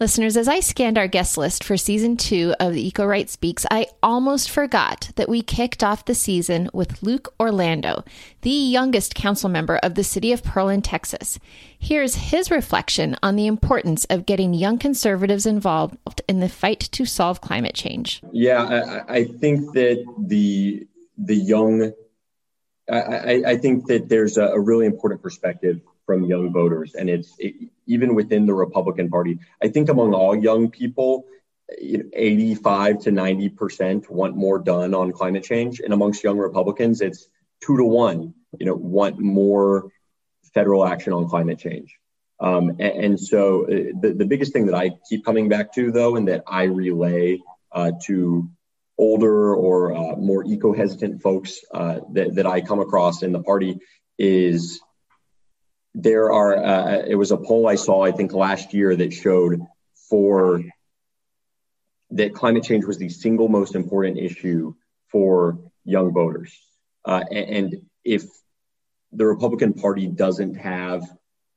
Listeners, as I scanned our guest list for season two of the Eco Right Speaks, I almost forgot that we kicked off the season with Luke Orlando, the youngest council member of the city of Pearland, Texas. Here's his reflection on the importance of getting young conservatives involved in the fight to solve climate change. Yeah, I, I think that the the young, I, I think that there's a, a really important perspective from young voters. And it's it, even within the Republican Party. I think among all young people, 85 to 90% want more done on climate change. And amongst young Republicans, it's two to one, you know, want more federal action on climate change. Um, and, and, so uh, the, the biggest thing that I keep coming back to, though, and that I relay uh, to older or uh, more eco hesitant folks uh, that, that I come across in the party is there are uh, it was a poll i saw i think last year that showed for that climate change was the single most important issue for young voters. Uh, and if the republican party doesn't have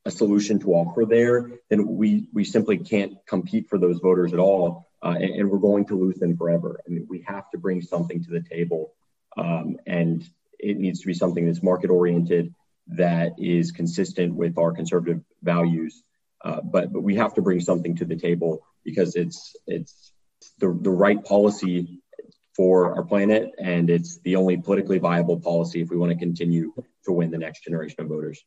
a solution to offer there then we we simply can't compete for those voters at all uh, and, and, we're going to lose them forever. I mean we have to bring something to the table um, and it needs to be something that's market oriented that is consistent with our conservative values. Uh, but but we have to bring something to the table because it's it's the, the right policy for our planet and it's the only politically viable policy if we want to continue to win the next generation of voters.